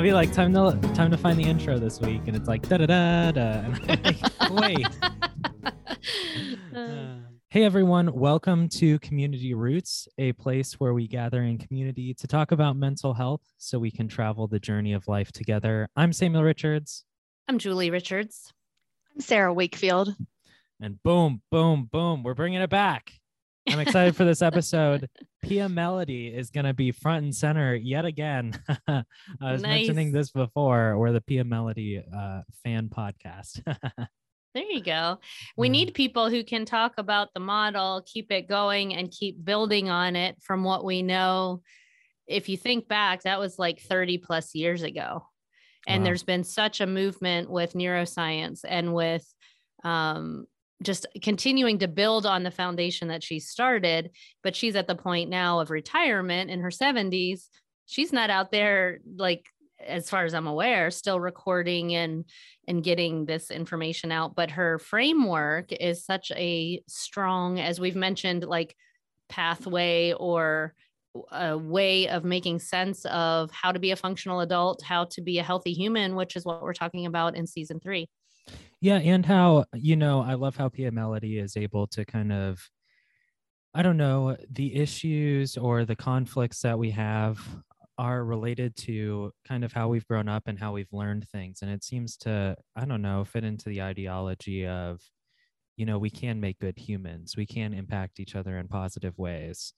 I'll be like, time to time to find the intro this week, and it's like da da da da. And I'm like, wait. Uh, hey everyone, welcome to Community Roots, a place where we gather in community to talk about mental health so we can travel the journey of life together. I'm Samuel Richards. I'm Julie Richards. I'm Sarah Wakefield. And boom, boom, boom, we're bringing it back. I'm excited for this episode. Pia Mellody is going to be front and center yet again. I was Nice. mentioning this before. We're the Pia Mellody uh, fan podcast. There you go. We Yeah. need people who can talk about the model, keep it going, and keep building on it from what we know. If you think back, that was like 30 plus years ago. And Wow. there's been such a movement with neuroscience and with um, just continuing to build on the foundation that she started. But she's at the point now of retirement in her 70s. She's not out there like as far as I'm aware, still recording and and getting this information out. But her framework is such a strong, as we've mentioned, like pathway or a way of making sense of how to be a functional adult, how to be a healthy human, which is what we're talking about in season three. Yeah. And how, you know, I love how Pia Mellody is able to kind of, I don't know, the issues or the conflicts that we have are related to kind of how we've grown up and how we've learned things. And it seems to, I don't know, fit into the ideology of, you know, we can make good humans, we can impact each other in positive ways.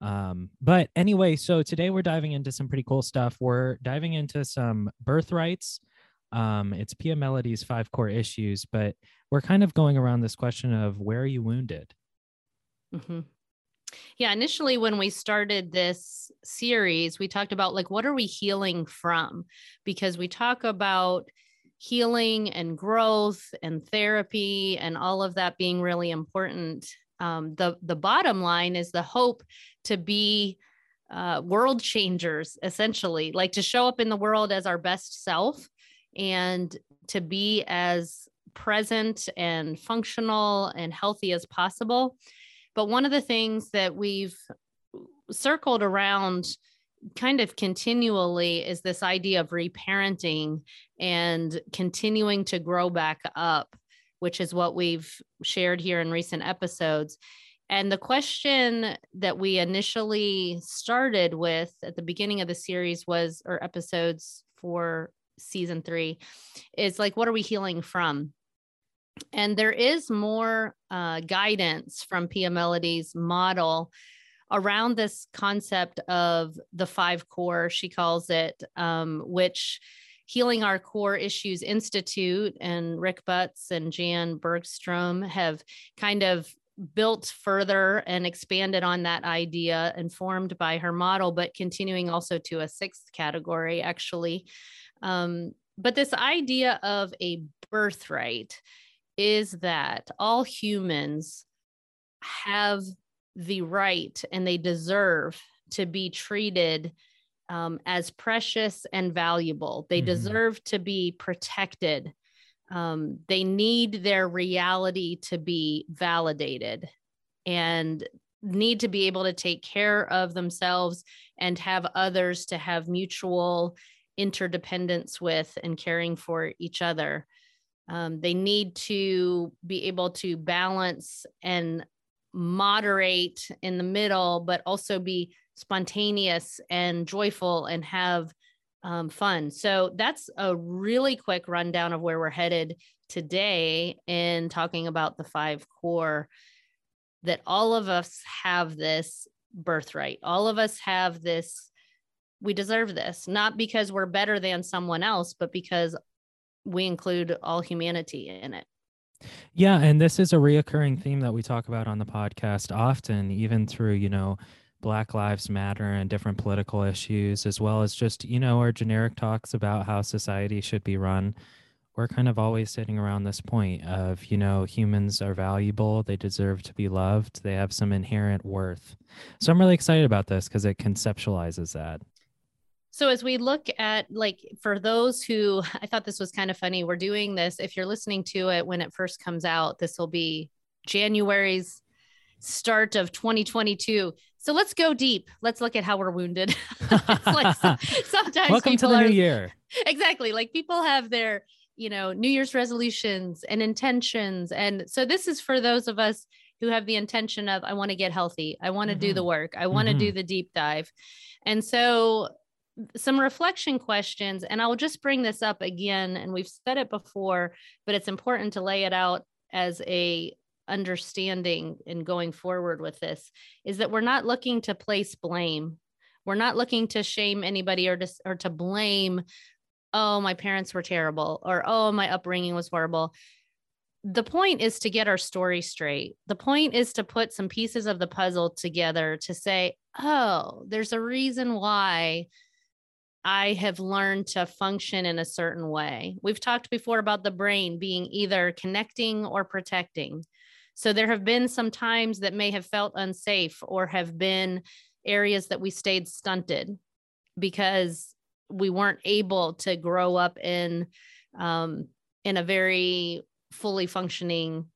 Um, but anyway, so today we're diving into some pretty cool stuff. We're diving into some birthrights. Um, it's Pia Mellody's five core issues, but we're kind of going around this question of where are you wounded? Mhm. Yeah, initially when we started this series, we talked about like what are we healing from? Because we talk about healing and growth and therapy and all of that being really important. Um, the the bottom line is the hope to be uh, world changers, essentially, like to show up in the world as our best self and to be as present and functional and healthy as possible. But one of the things that we've circled around kind of continually is this idea of reparenting and continuing to grow back up, which is what we've shared here in recent episodes. And the question that we initially started with at the beginning of the series was, or episodes for season three, is like, what are we healing from? And there is more uh, guidance from Pia Mellody's model around this concept of the five core, she calls it, um, which Healing Our Core Issues Institute and Rick Butts and Jan Bergstrom have kind of built further and expanded on that idea, informed by her model, but continuing also to a sixth category, actually. Um, but this idea of a birthright is that all humans have the right and they deserve to be treated um, as precious and valuable. They Mhm. deserve to be protected. Um, they need their reality to be validated and need to be able to take care of themselves and have others to have mutual interdependence with and caring for each other. Um, they need to be able to balance and moderate in the middle, but also be spontaneous and joyful and have um, fun. So that's a really quick rundown of where we're headed today in talking about the five core that all of us have this birthright. All of us have this. We deserve this, not because we're better than someone else, but because we include all humanity in it. Yeah, and this is a reoccurring theme that we talk about on the podcast often, even through, you know, Black Lives Matter and different political issues, as well as just, you know, our generic talks about how society should be run. We're kind of always sitting around this point of, you know, humans are valuable, they deserve to be loved, they have some inherent worth. So I'm really excited about this because it conceptualizes that. So as we look at like for those who I thought this was kind of funny, we're doing this. If you're listening to it when it first comes out, this will be January's start of 2022. So let's go deep. Let's look at how we're wounded. like sometimes welcome to the are, new year. Exactly. Like people have their, you know, New Year's resolutions and intentions. And so this is for those of us who have the intention of, I want to get healthy. I want to mm-hmm. do the work. I want to mm-hmm. do the deep dive. And so some reflection questions and i'll just bring this up again and we've said it before but it's important to lay it out as a understanding in going forward with this is that we're not looking to place blame we're not looking to shame anybody or to or to blame oh my parents were terrible or oh my upbringing was horrible the point is to get our story straight. The point is to put some pieces of the puzzle together to say, oh, there's a reason why I have learned to function in a certain way. We've talked before about the brain being either connecting or protecting. So there have been some times that may have felt unsafe or have been areas that we stayed stunted because we weren't able to grow up in um, in a very fully functioning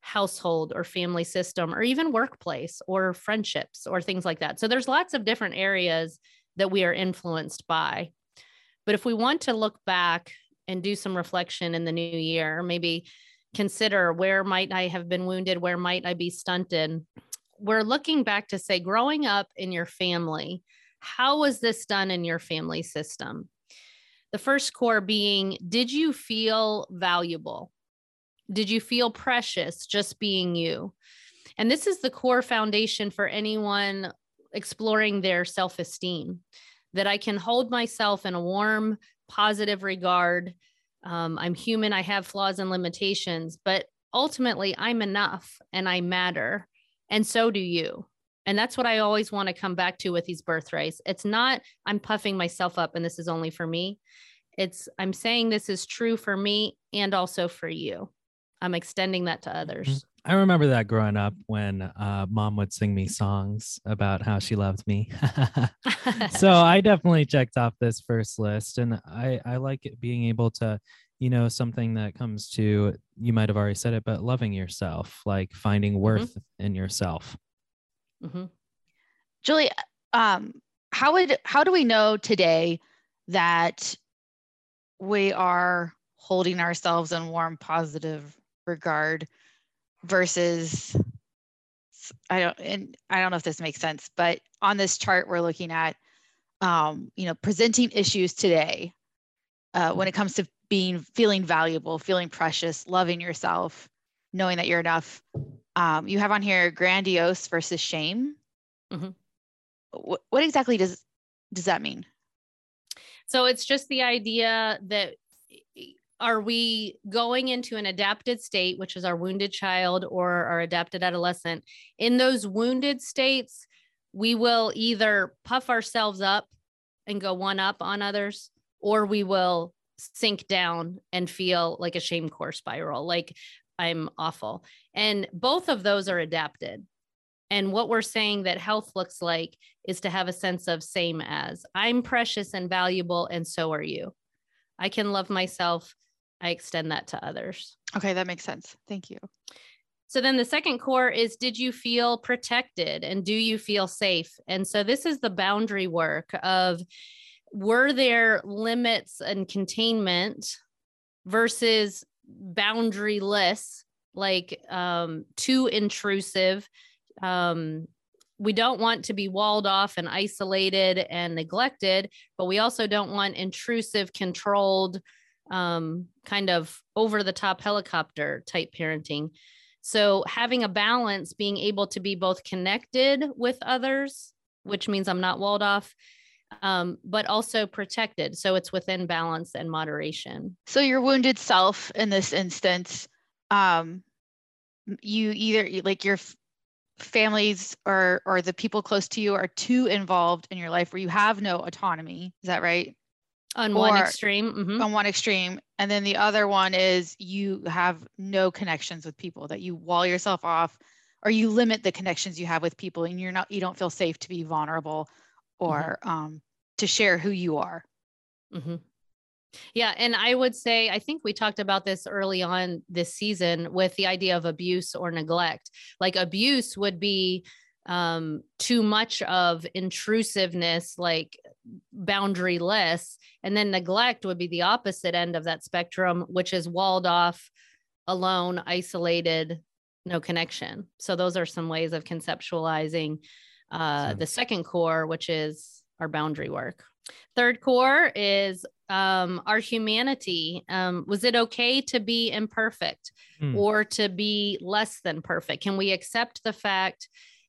household or family system or even workplace or friendships or things like that. So there's lots of different areas that we are influenced by. But if we want to look back and do some reflection in the new year, maybe consider where might I have been wounded, where might I be stunted. We're looking back to say, growing up in your family, how was this done in your family system? The first core being, did you feel valuable? Did you feel precious just being you? And this is the core foundation for anyone exploring their self esteem, that I can hold myself in a warm, positive regard. Um, I'm human, I have flaws and limitations, but ultimately I'm enough and I matter. And so do you. And that's what I always want to come back to with these birthrights. It's not I'm puffing myself up and this is only for me. It's I'm saying this is true for me and also for you. I'm extending that to others. I remember that growing up when uh, mom would sing me songs about how she loved me. so I definitely checked off this first list, and I I like being able to, you know, something that comes to you might have already said it, but loving yourself, like finding mm-hmm. worth mm-hmm. in yourself. Mm-hmm. Julie, um, how would how do we know today that we are holding ourselves in warm, positive regard? Versus I don't and I don't know if this makes sense, but on this chart we're looking at um, you know presenting issues today uh, when it comes to being feeling valuable, feeling precious, loving yourself, knowing that you're enough. Um, you have on here grandiose versus shame. Mm-hmm. What, what exactly does does that mean? So it's just the idea that are we going into an adapted state, which is our wounded child or our adapted adolescent? In those wounded states, we will either puff ourselves up and go one up on others, or we will sink down and feel like a shame core spiral, like I'm awful. And both of those are adapted. And what we're saying that health looks like is to have a sense of same as I'm precious and valuable, and so are you. I can love myself I extend that to others. Okay, that makes sense. Thank you. So then the second core is did you feel protected and do you feel safe? And so this is the boundary work of were there limits and containment versus boundaryless, like um, too intrusive. Um, we don't want to be walled off and isolated and neglected, but we also don't want intrusive, controlled, um, kind of over the top helicopter type parenting. So, having a balance, being able to be both connected with others, which means I'm not walled off, um, but also protected. So, it's within balance and moderation. So, your wounded self in this instance, um, you either like your families or or the people close to you are too involved in your life where you have no autonomy is that right on one extreme mm-hmm. on one extreme and then the other one is you have no connections with people that you wall yourself off or you limit the connections you have with people and you're not you don't feel safe to be vulnerable or mm-hmm. um, to share who you are mm-hmm. Yeah. And I would say, I think we talked about this early on this season with the idea of abuse or neglect. Like abuse would be um, too much of intrusiveness, like boundaryless. And then neglect would be the opposite end of that spectrum, which is walled off, alone, isolated, no connection. So those are some ways of conceptualizing uh, the second core, which is our boundary work. Third core is um, our humanity. Um, was it okay to be imperfect mm. or to be less than perfect? Can we accept the fact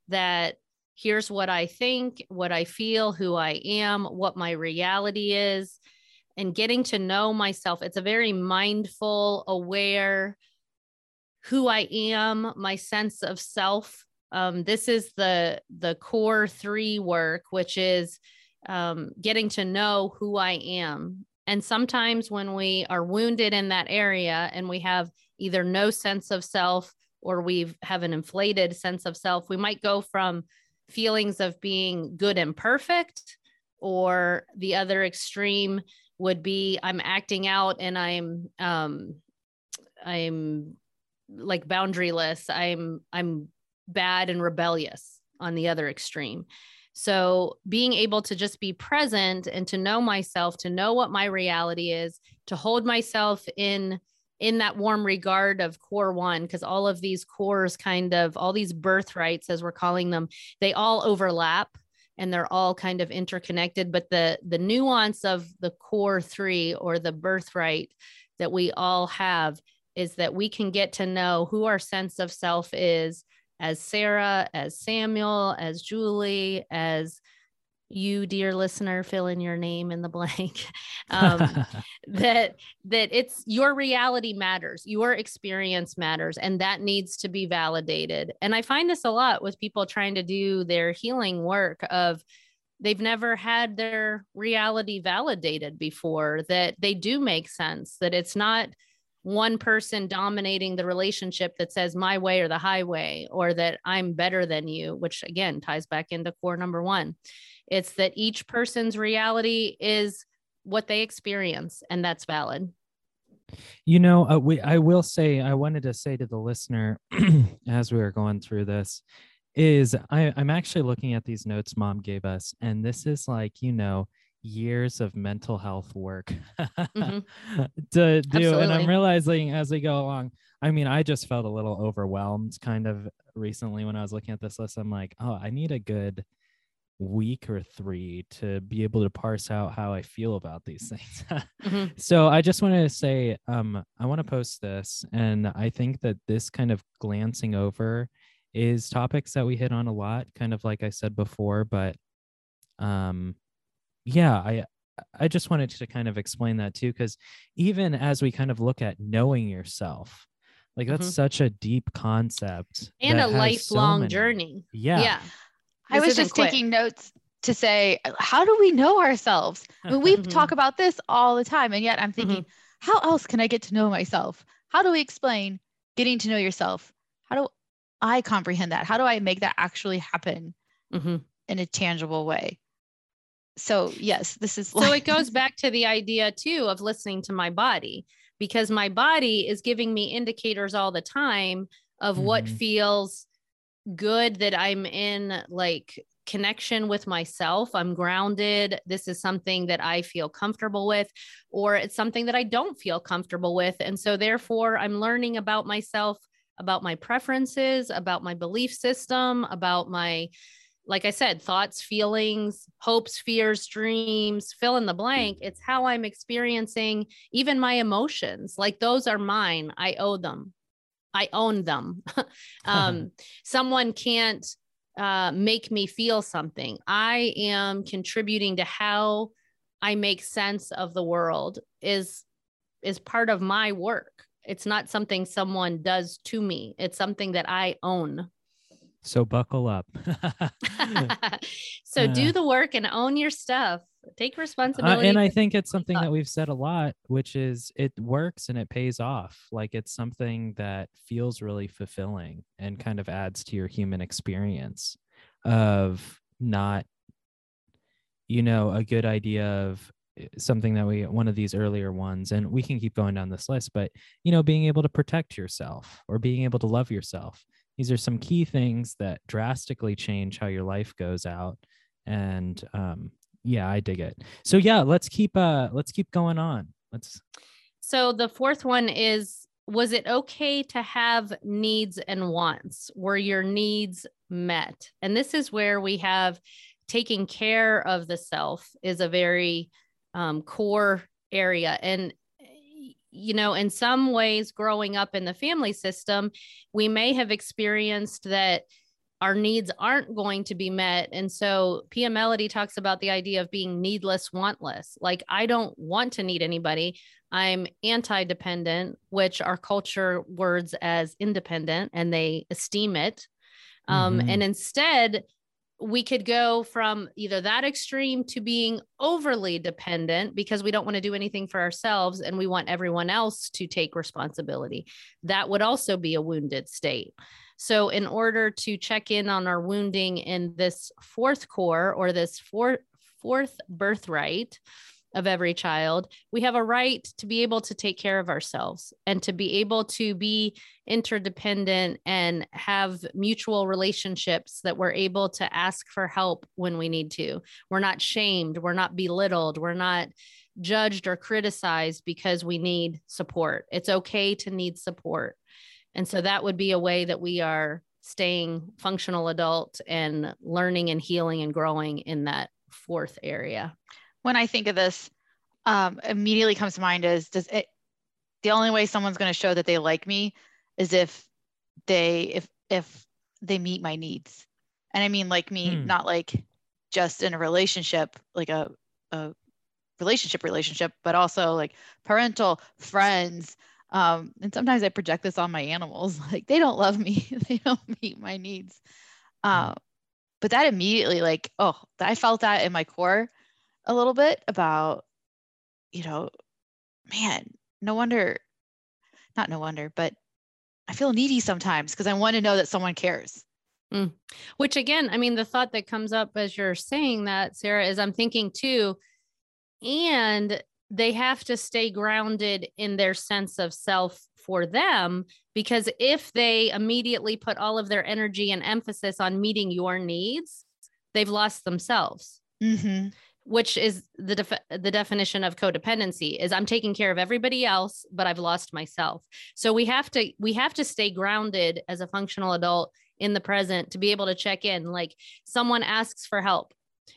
that here's what I think, what I feel, who I am, what my reality is, and getting to know myself? It's a very mindful, aware, who I am, my sense of self. Um, this is the the core three work, which is um, getting to know who I am. And sometimes when we are wounded in that area and we have either no sense of self or we have an inflated sense of self, we might go from feelings of being good and perfect, or the other extreme would be I'm acting out and I'm um, I'm like boundaryless. I'm i'm bad and rebellious on the other extreme. So being able to just be present and to know myself to know what my reality is to hold myself in in that warm regard of core one because all of these cores kind of all these birthrights as we're calling them they all overlap and they're all kind of interconnected but the the nuance of the core 3 or the birthright that we all have is that we can get to know who our sense of self is as Sarah, as Samuel, as Julie, as you dear listener fill in your name in the blank um, that that it's your reality matters your experience matters and that needs to be validated and i find this a lot with people trying to do their healing work of they've never had their reality validated before that they do make sense that it's not one person dominating the relationship that says my way or the highway or that I'm better than you, which again ties back into core number one. It's that each person's reality is what they experience, and that's valid. You know, uh, we, I will say, I wanted to say to the listener as we were going through this, is I, I'm actually looking at these notes mom gave us, and this is like, you know, years of mental health work mm-hmm. to do. Absolutely. And I'm realizing as we go along, I mean, I just felt a little overwhelmed kind of recently when I was looking at this list. I'm like, oh, I need a good week or three to be able to parse out how I feel about these things. mm-hmm. So I just want to say, um, I want to post this, and I think that this kind of glancing over is topics that we hit on a lot, kind of like I said before, but um yeah, I I just wanted to kind of explain that too, because even as we kind of look at knowing yourself, like that's mm-hmm. such a deep concept and a lifelong so journey. Yeah. Yeah. I was just quick. taking notes to say, how do we know ourselves? I mean, we mm-hmm. talk about this all the time. And yet I'm thinking, mm-hmm. how else can I get to know myself? How do we explain getting to know yourself? How do I comprehend that? How do I make that actually happen mm-hmm. in a tangible way? so yes this is like- so it goes back to the idea too of listening to my body because my body is giving me indicators all the time of mm-hmm. what feels good that i'm in like connection with myself i'm grounded this is something that i feel comfortable with or it's something that i don't feel comfortable with and so therefore i'm learning about myself about my preferences about my belief system about my like I said, thoughts, feelings, hopes, fears, dreams, fill in the blank. It's how I'm experiencing even my emotions. Like those are mine. I owe them. I own them. um, someone can't uh, make me feel something. I am contributing to how I make sense of the world is is part of my work. It's not something someone does to me. It's something that I own. So buckle up. so do the work and own your stuff. Take responsibility. Uh, and I think it's something that we've said a lot, which is it works and it pays off. Like it's something that feels really fulfilling and kind of adds to your human experience of not, you know, a good idea of eh, something that we one of these earlier ones and we can keep going down this list but you know being able to protect yourself or being able to love yourself these are some key things that drastically change how your life goes out and um yeah i dig it. So yeah let's keep uh let's keep going on. Let's so the fourth one is was it okay to have needs and wants? Were your needs met? And this is where we have taking care of the self is a very um, core area. And you know in some ways growing up in the family system we may have experienced that our needs aren't going to be met and so pia Mellody talks about the idea of being needless wantless like i don't want to need anybody i'm anti-dependent which our culture words as independent and they esteem it um, mm-hmm. and instead we could go from either that extreme to being overly dependent because we don't want to do anything for ourselves and we want everyone else to take responsibility. That would also be a wounded state. So, in order to check in on our wounding in this fourth core or this fourth, fourth birthright, of every child, we have a right to be able to take care of ourselves and to be able to be interdependent and have mutual relationships that we're able to ask for help when we need to. We're not shamed, we're not belittled, we're not judged or criticized because we need support. It's okay to need support. And so that would be a way that we are staying functional adult and learning and healing and growing in that fourth area when I think of this, um, immediately comes to mind is does it the only way someone's going to show that they like me is if they if if they meet my needs and i mean like me hmm. not like just in a relationship like a, a relationship relationship but also like parental friends um, and sometimes i project this on my animals like they don't love me they don't meet my needs uh, but that immediately like oh i felt that in my core a little bit about, you know, man, no wonder, not no wonder, but I feel needy sometimes because I want to know that someone cares. Mm. Which again, I mean, the thought that comes up as you're saying that, Sarah, is I'm thinking too, and they have to stay grounded in their sense of self for them because if they immediately put all of their energy and emphasis on meeting your needs, they've lost themselves. Mm-hmm. Which is the def- the definition of codependency is i'm taking care of everybody else but i've lost myself. So we have to we have to stay grounded as a functional adult in the present to be able to check in. Like someone asks for help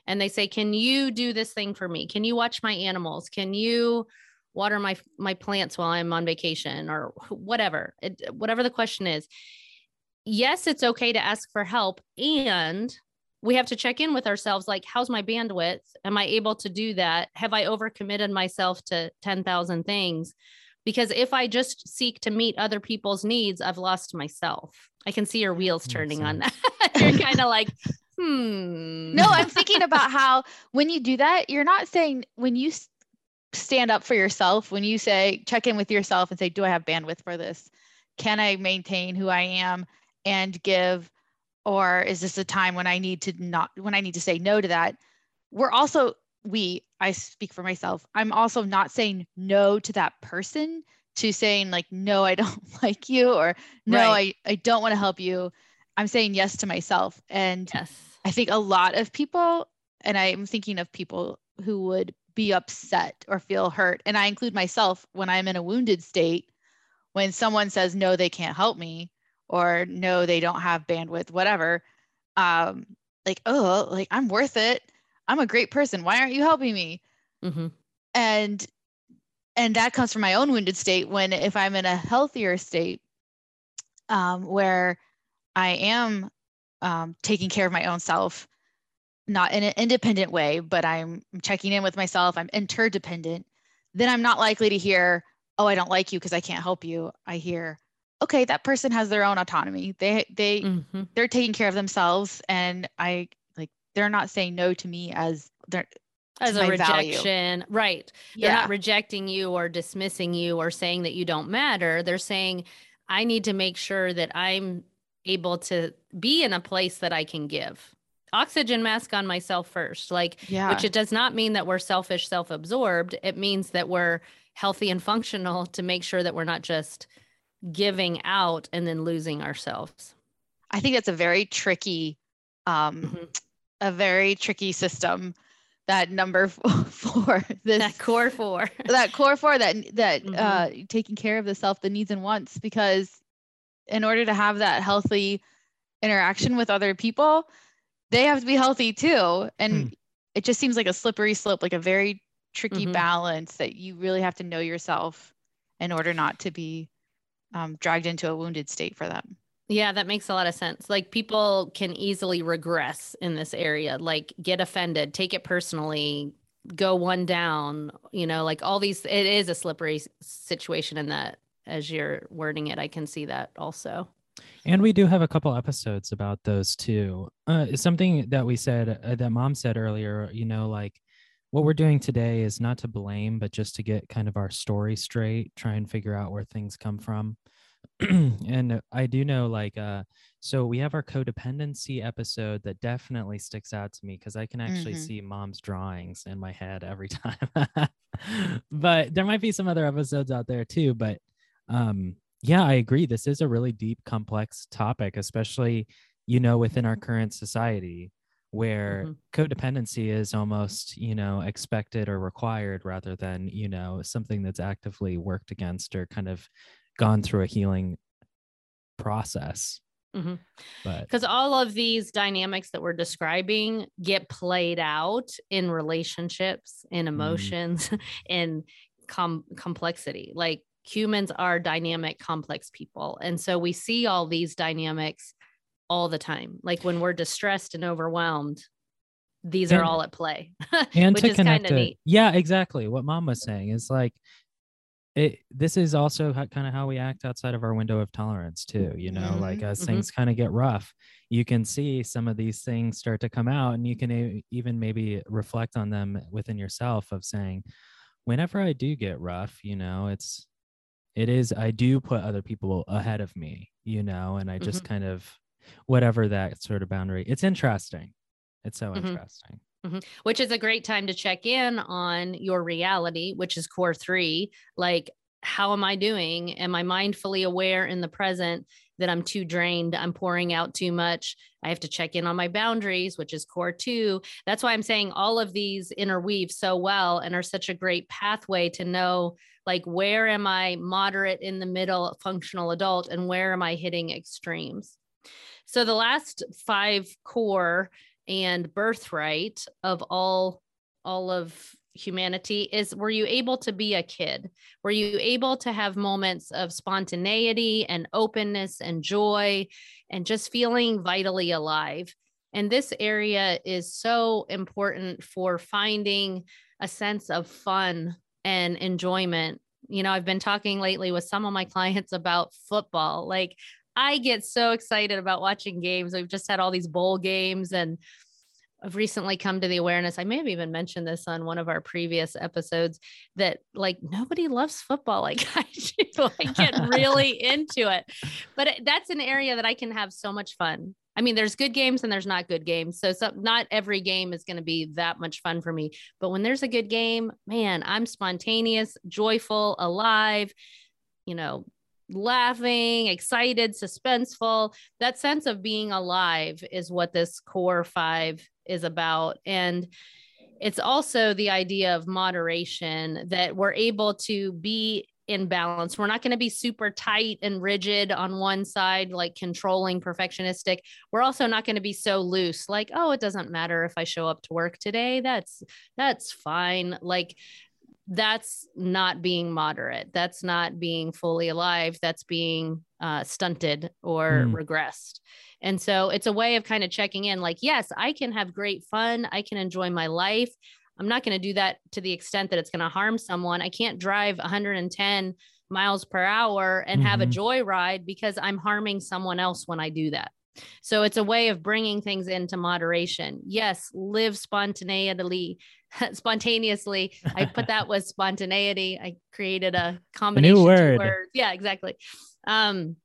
and they say can you do this thing for me? Can you watch my animals? Can you water my my plants while i'm on vacation? or whatever. It, whatever the question is. Yes it's okay to ask for help and we have to check in with ourselves like how's my bandwidth? Am i able to do that? Have i overcommitted myself to 10,000 things? Because if i just seek to meet other people's needs i've lost myself. I can see your wheels turning on that. You're kind of like hmm. No i'm thinking about how when you do that you're not saying when you stand up for yourself when you say check in with yourself and say do i have bandwidth for this? Can i maintain who i am and give or is this a time when i need to not when i need to say no to that? We're also we i speak for myself i'm also not saying no to that person to saying like no i don't like you or no right. i i don't want to help you i'm saying yes to myself. And yes. i think a lot of people and i'm thinking of people who would be upset or feel hurt. And i include myself when i'm in a wounded state when someone says no they can't help me or no they don't have bandwidth whatever. Um like oh like i'm worth it. I'm a great person. Why aren't you helping me? Mm-hmm. and and that comes from my own wounded state when if i'm in a healthier state um, where i am um, taking care of my own self not in an independent way but i'm checking in with myself. I'm interdependent. Then i'm not likely to hear oh i don't like you because i can't help you. I hear okay that person has their own autonomy. They they mm-hmm. they're taking care of themselves. And i like they're not saying no to me as their as a rejection value. right. They're yeah. not rejecting you or dismissing you or saying that you don't matter. They're saying i need to make sure that i'm able to be in a place that i can give oxygen mask on myself first. Like, Yeah. which it does not mean that we're selfish, self absorbed. It means that we're healthy and functional to make sure that we're not just giving out and then losing ourselves. I think that's a very tricky, um, Mhm. a very tricky system. That number four, this That core four. that core four, that that Mhm. uh, taking care of the self, the needs and wants, because in order to have that healthy interaction with other people, they have to be healthy too. And Hmm. it just seems like a slippery slope, like a very tricky Mhm. balance that you really have to know yourself in order not to be um, dragged into a wounded state for them. Yeah, that makes a lot of sense. Like people can easily regress in this area, like get offended, take it personally, go one down, you know, like all these it is a slippery situation in that as you're wording it. I can see that also. And we do have a couple episodes about those too. Uh, something that we said, uh, that mom said earlier, you know, like what we're doing today is not to blame, but just to get kind of our story straight, try and figure out where things come from. and I do know, like, uh, so we have our codependency episode that definitely sticks out to me because I can actually Mhm. see mom's drawings in my head every time. but there might be some other episodes out there too. But um, yeah, I agree. This is a really deep, complex topic, especially, you know, within our current society where Mhm. codependency is almost, you know, expected or required rather than, you know, something that's actively worked against or kind of gone through a healing process. Mhm. But Because all of these dynamics that we're describing get played out in relationships, in emotions, in com- complexity. Like humans are dynamic, complex people. And so we see all these dynamics all the time. Like when we're distressed and overwhelmed, these are all at play, and which to is connect kind of neat. yeah, exactly. What mom was saying is like, it. This is also kind of how we act outside of our window of tolerance too. You know, like Mhm, as mhm. things kind of get rough, you can see some of these things start to come out, and you can e- even maybe reflect on them within yourself of saying, whenever I do get rough, you know, it's it is I do put other people ahead of me, you know, and I just kind of whatever that sort of boundary. It's interesting. It's so Mhm. interesting. which is a great time to check in on your reality, which is core three. Like, how am I doing? Am I mindfully aware in the present that I'm too drained? I'm pouring out too much. I have to check in on my boundaries, which is core two. That's why I'm saying all of these interweave so well and are such a great pathway to know like where am I moderate in the middle functional adult and where am I hitting extremes. So the last five core and birthright of all all of humanity is were you able to be a kid? Were you able to have moments of spontaneity and openness and joy and just feeling vitally alive? And this area is so important for finding a sense of fun and enjoyment. You know i've been talking lately with some of my clients about football. Like I get so excited about watching games. We've just had all these bowl games and I've recently come to the awareness. I may have even mentioned this on one of our previous episodes that like nobody loves football like I do. I get really into it. But that's an area that I can have so much fun. I mean, there's good games and there's not good games. So some, not every game is going to be that much fun for me. But when there's a good game, man, I'm spontaneous, joyful, alive, you know, laughing, excited, suspenseful. That sense of being alive is what this core five is about. And it's also the idea of moderation that we're able to be in balance. We're not going to be super tight and rigid on one side, like controlling, perfectionistic. We're also not going to be so loose, like, oh, it doesn't matter if I show up to work today. That's that's fine. Like that's not being moderate. That's not being fully alive. That's being uh, stunted or Hmm. regressed. And so it's a way of kind of checking in like, yes, I can have great fun. I can enjoy my life. I'm not going to do that to the extent that it's going to harm someone. I can't drive 110 miles per hour and have a Mhm. joyride because I'm harming someone else when I do that. So it's a way of bringing things into moderation. Yes, live spontaneously, spontaneously. I put that with spontaneity. I created a combination of two word. words. Yeah, exactly. Um,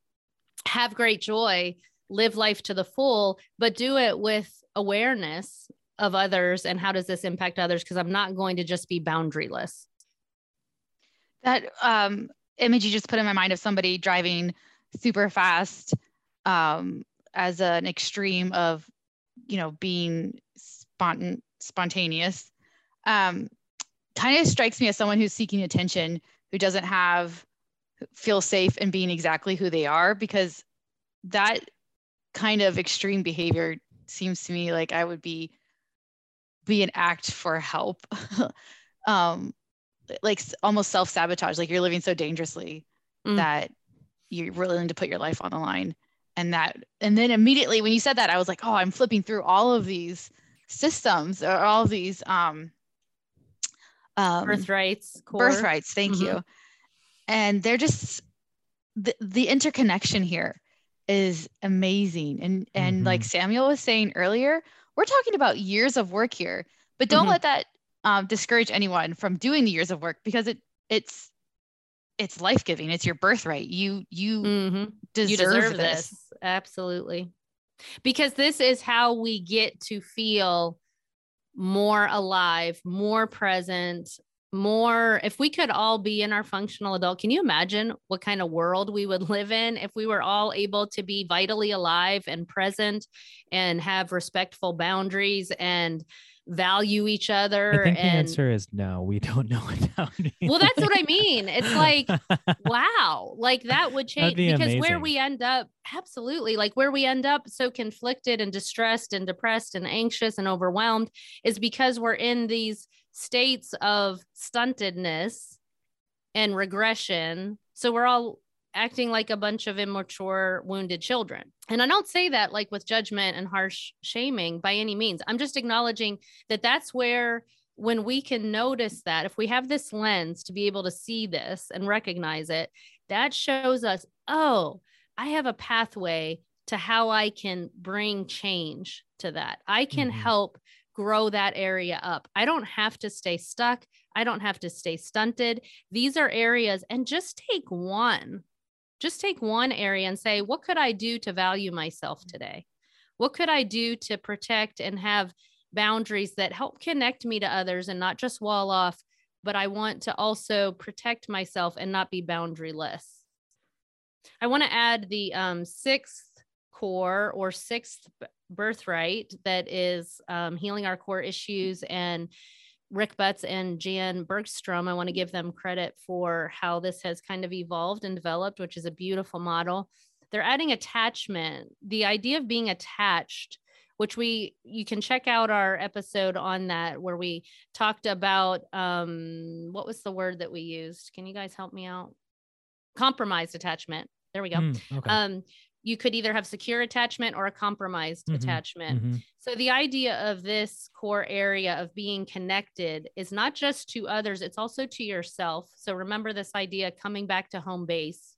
have great joy, live life to the full, but do it with awareness of others and how does this impact others? Because I'm not going to just be boundaryless. That um, image you just put in my mind of somebody driving super fast um, as an extreme of, you know, being spontan- spontaneous um, kind of strikes me as someone who's seeking attention, who doesn't have feel safe in being exactly who they are, because that kind of extreme behavior seems to me like I would be be an act for help. um, like almost self-sabotage, like you're living so dangerously mm. that you're willing to put your life on the line. And that, and then immediately when you said that, I was like, oh, I'm flipping through all of these systems or all of these um, um birthrights core. birthrights thank mm-hmm. you and they're just the, the interconnection here is amazing and and mm-hmm. like samuel was saying earlier we're talking about years of work here but don't mm-hmm. let that um, discourage anyone from doing the years of work because it it's it's life-giving it's your birthright you you mm-hmm. deserve, you deserve this. this absolutely. Because this is how we get to feel more alive, more present, more if we could all be in our functional adult can you imagine what kind of world we would live in if we were all able to be vitally alive and present and have respectful boundaries and value each other? I think and... the answer is no. We don't know Well, that's what I mean. It's like, wow, like that would change be because amazing. where we end up, absolutely, like where we end up so conflicted and distressed and depressed and anxious and overwhelmed is because we're in these states of stuntedness and regression. So we're all acting like a bunch of immature, wounded children. And I don't say that like with judgment and harsh shaming by any means. I'm just acknowledging that that's where, when we can notice that, if we have this lens to be able to see this and recognize it, that shows us, oh, I have a pathway to how I can bring change to that. I can mm-hmm. help grow that area up. I don't have to stay stuck. I don't have to stay stunted. These are areas, and just take one just take one area and say, what could I do to value myself mm. today? What could I do to protect and have boundaries that help connect me to others and not just wall off, but I want to also protect myself and not be boundaryless. I want to add the um, sixth core or sixth birthright that is um, healing our core issues and Rick Butts and Jan Bergstrom, I want to give them credit for how this has kind of evolved and developed, which is a beautiful model. They're adding attachment, the idea of being attached, which we you can check out our episode on that where we talked about um what was the word that we used? Can you guys help me out? Compromised attachment. There we go. Mm, okay. Um, you could either have secure attachment or a compromised mm-hmm, attachment. Mm-hmm. So the idea of this core area of being connected is not just to others, it's also to yourself. So remember this idea coming back to home base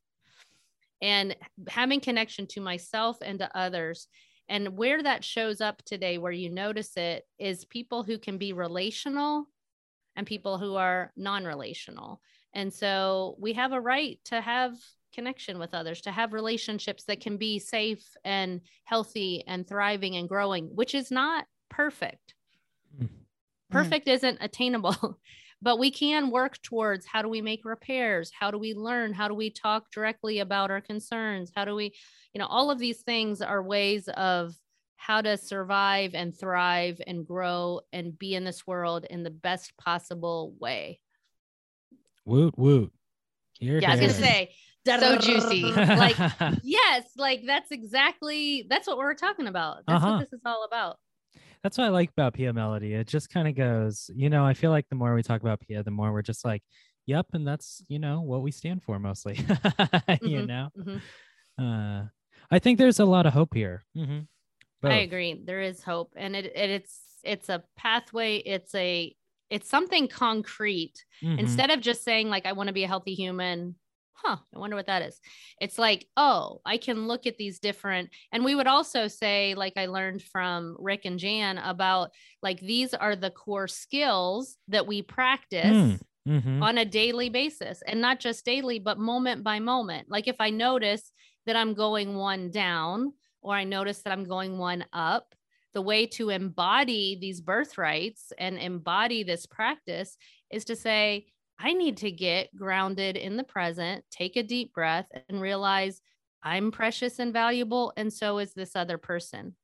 and having connection to myself and to others. And where that shows up today, where you notice it, is people who can be relational and people who are non relational. And so we have a right to have connection with others, to have relationships that can be safe and healthy and thriving and growing, which is not perfect. Mm. Perfect mm. isn't attainable, but we can work towards how do we make repairs? How do we learn? How do we talk directly about our concerns? How do we, you know, all of these things are ways of how to survive and thrive and grow and be in this world in the best possible way. Woot woot. Here, yeah, I was gonna say so juicy. like, yes, like that's exactly that's what we're talking about. That's uh-huh. what this is all about. That's what I like about Pia Mellody. It just kind of goes, you know, I feel like the more we talk about Pia, the more we're just like, yep, and that's, you know, what we stand for mostly. mm-hmm, you know? Mm-hmm. Uh I think there's a lot of hope here. Mm-hmm. I agree. There is hope. And it, it it's it's a pathway, it's a it's something concrete mm-hmm. instead of just saying like i want to be a healthy human huh, I wonder what that is. It's like, oh, I can look at these different, and we would also say, like I learned from Rick and Jan about like these are the core skills that we practice. Mm. Mm-hmm. On a daily basis, and not just daily, but moment by moment. Like if I notice that I'm going one down, or I notice that I'm going one up, the way to embody these birthrights and embody this practice is to say, I need to get grounded in the present, take a deep breath, and realize I'm precious and valuable, and so is this other person.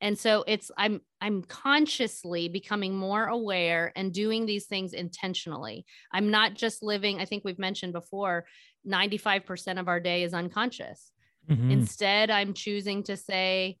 And so it's I'm I'm consciously becoming more aware and doing these things intentionally. I'm not just living, I think we've mentioned before, 95% of our day is unconscious. Mm-hmm. Instead, I'm choosing to say,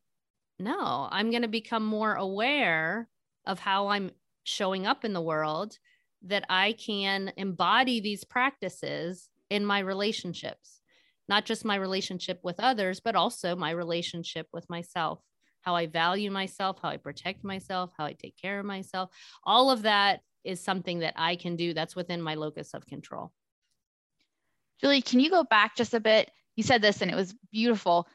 no, I'm going to become more aware of how I'm showing up in the world that I can embody these practices in my relationships, not just my relationship with others, but also my relationship with myself, how I value myself, how I protect myself, how I take care of myself. All of that is something that I can do that's within my locus of control. Julie, can you go back just a bit? You said this and it was beautiful.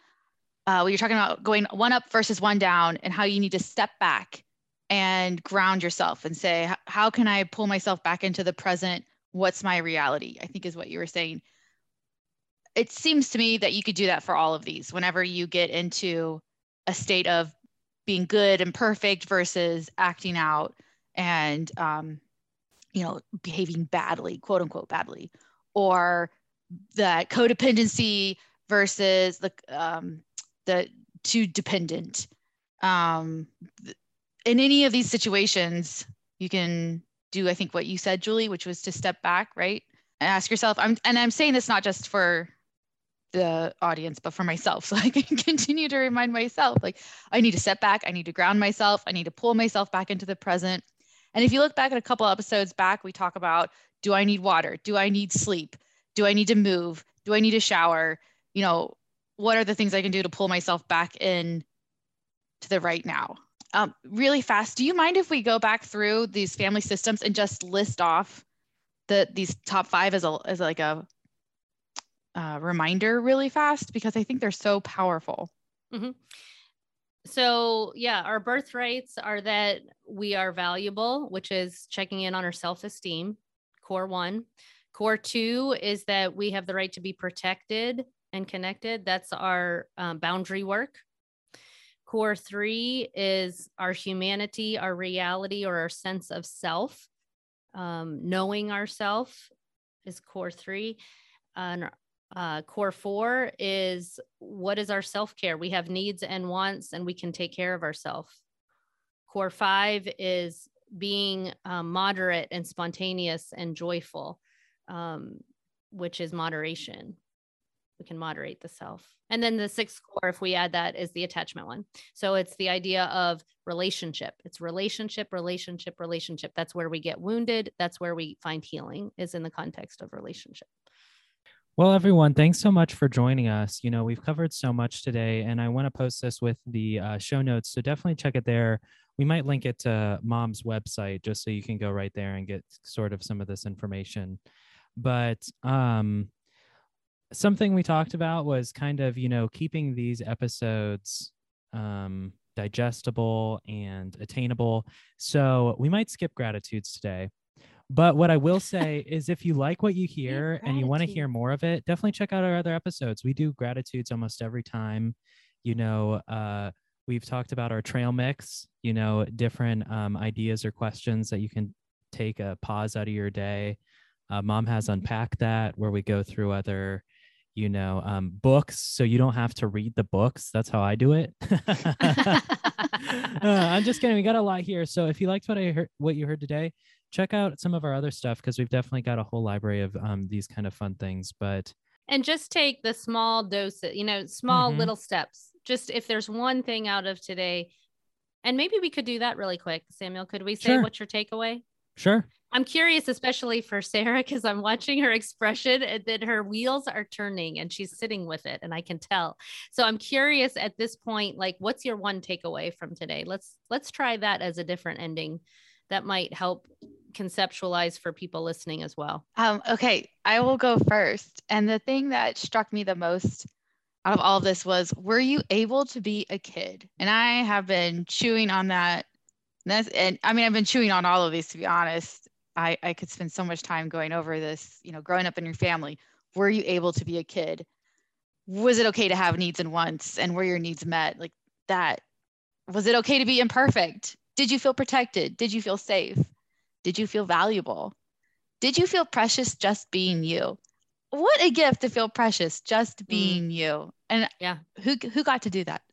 Uh, when you're talking about going one up versus one down and how you need to step back and ground yourself and say, how can I pull myself back into the present? What's my reality? I think is what you were saying. It seems to me that you could do that for all of these whenever you get into a state of being good and perfect versus acting out and, um, you know, behaving badly, quote unquote, badly, or that codependency versus the, um, the too dependent. Um, in any of these situations, you can do, I think, what you said, Julie, which was to step back, right? And ask yourself, I'm, and I'm saying this not just for the audience, but for myself. So I can continue to remind myself, like, I need to step back. I need to ground myself. I need to pull myself back into the present. And if you look back at a couple episodes back, we talk about do I need water? Do I need sleep? Do I need to move? Do I need a shower? You know, what are the things I can do to pull myself back in to the right now? Um, really fast, do you mind if we go back through these family systems and just list off the these top five as a as like a uh, reminder really fast because I think they're so powerful. Mm-hmm. So yeah, our birthrights are that we are valuable, which is checking in on our self esteem. Core one. Core two is that we have the right to be protected and connected. That's our um, boundary work. Core three is our humanity, our reality, or our sense of self. Um, knowing ourself is core three. And uh, core four is what is our self care? We have needs and wants, and we can take care of ourselves. Core five is being um, moderate and spontaneous and joyful, um, which is moderation we can moderate the self. And then the sixth core, if we add that, is the attachment one. So it's the idea of relationship. It's relationship, relationship, relationship. That's where we get wounded. That's where we find healing, is in the context of relationship. Well, everyone, thanks so much for joining us. You know, we've covered so much today, and I want to post this with the uh, show notes. So definitely check it there. We might link it to mom's website just so you can go right there and get sort of some of this information. But um, something we talked about was kind of you know keeping these episodes um, digestible and attainable. So we might skip gratitudes today but what i will say is if you like what you hear and you want to hear more of it definitely check out our other episodes. We do gratitudes almost every time you know uh, we've talked about our trail mix you know different um, ideas or questions that you can take a pause out of your day. Uh, mom has unpacked that where we go through other you know um, books so you don't have to read the books. That's how i do it. Uh, i'm just kidding. We got a lot here. So if you liked what i heard what you heard today check out some of our other stuff because we've definitely got a whole library of um, these kind of fun things. But and just take the small doses you know small mm-hmm. little steps. Just if there's one thing out of today and maybe we could do that really quick samuel. Could we say sure. what's your takeaway? Sure I'm curious, especially for Sarah, because I'm watching her expression and that her wheels are turning and she's sitting with it, and I can tell. So I'm curious at this point, like, what's your one takeaway from today? Let's let's try that as a different ending. That might help conceptualize for people listening as well. Um, okay, I will go first. And the thing that struck me the most out of all of this was, were you able to be a kid? And I have been chewing on that and and I mean I've been chewing on all of these to be honest. I, I could spend so much time going over this, you know, growing up in your family. Were you able to be a kid? was it okay to have needs and wants and were your needs met like that was it okay to be imperfect did you feel protected did you feel safe did you feel valuable did you feel precious just being you what a gift to feel precious just mm. being mm. you and yeah who who got to do that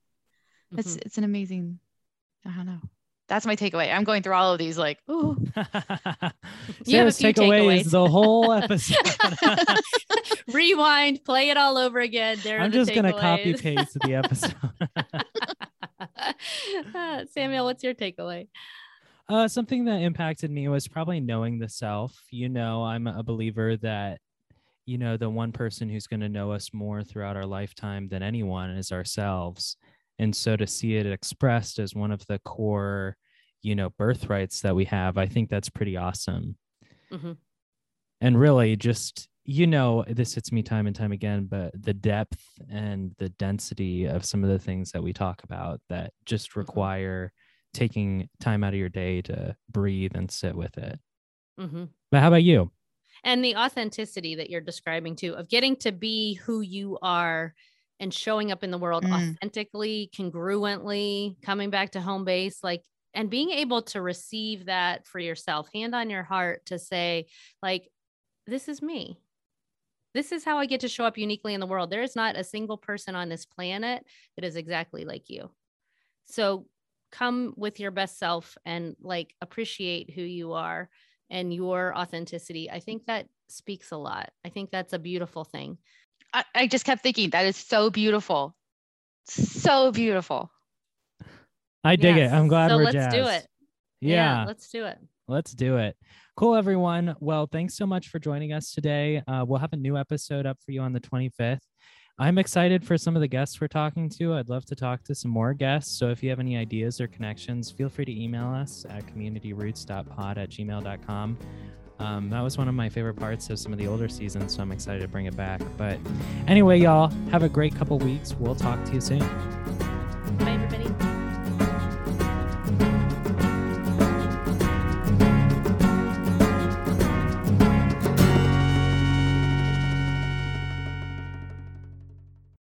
mm-hmm. it's it's an amazing i don't know that's my takeaway. I'm going through all of these like, ooh. Sarah's takeaway is the whole episode. Rewind, play it all over again. There I'm just gonna copy paste the episode. uh, Samuel, what's your takeaway? Uh, something that impacted me was probably knowing the self. You know, I'm a believer that, you know, the one person who's going to know us more throughout our lifetime than anyone is ourselves and so to see it expressed as one of the core you know birthrights that we have i think that's pretty awesome mm-hmm. and really just you know this hits me time and time again but the depth and the density of some of the things that we talk about that just mm-hmm. require mm-hmm. taking time out of your day to breathe and sit with it mm-hmm. but how about you and the authenticity that you're describing too of getting to be who you are and showing up in the world mm. authentically, congruently, coming back to home base, like, and being able to receive that for yourself, hand on your heart to say, like, this is me. This is how I get to show up uniquely in the world. There is not a single person on this planet that is exactly like you. So come with your best self and like appreciate who you are and your authenticity. I think that speaks a lot. I think that's a beautiful thing. I, I just kept thinking that is so beautiful. So beautiful. I dig yes. it. I'm glad so we're let's jazzed. do it. Yeah. yeah. Let's do it. Let's do it. Cool, everyone. Well, thanks so much for joining us today. Uh, we'll have a new episode up for you on the 25th. I'm excited for some of the guests we're talking to. I'd love to talk to some more guests. So if you have any ideas or connections, feel free to email us at communityroots.pod at gmail.com. Um, that was one of my favorite parts of some of the older seasons, so I'm excited to bring it back. But anyway, y'all, have a great couple weeks. We'll talk to you soon. Bye, everybody.